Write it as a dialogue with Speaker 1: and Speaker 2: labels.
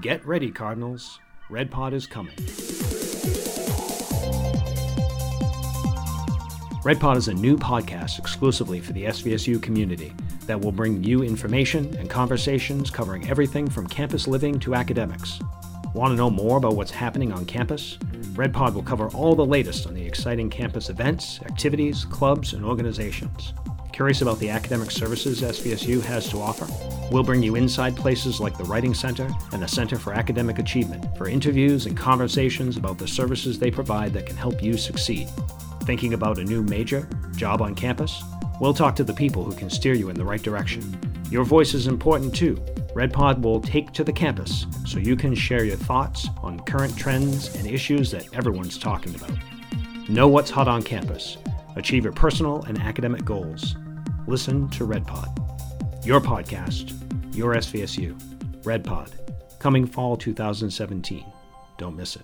Speaker 1: Get ready, Cardinals. Red Pod is coming. Red Pod is a new podcast exclusively for the SVSU community that will bring you information and conversations covering everything from campus living to academics. Want to know more about what's happening on campus? Red Pod will cover all the latest on the exciting campus events, activities, clubs, and organizations. Curious about the academic services SVSU has to offer? We'll bring you inside places like the Writing Center and the Center for Academic Achievement for interviews and conversations about the services they provide that can help you succeed. Thinking about a new major, job on campus? We'll talk to the people who can steer you in the right direction. Your voice is important too. RedPod will take to the campus so you can share your thoughts on current trends and issues that everyone's talking about. Know what's hot on campus. Achieve your personal and academic goals. Listen to RedPod. Your podcast, your SVSU. RedPod. Coming fall 2017. Don't miss it.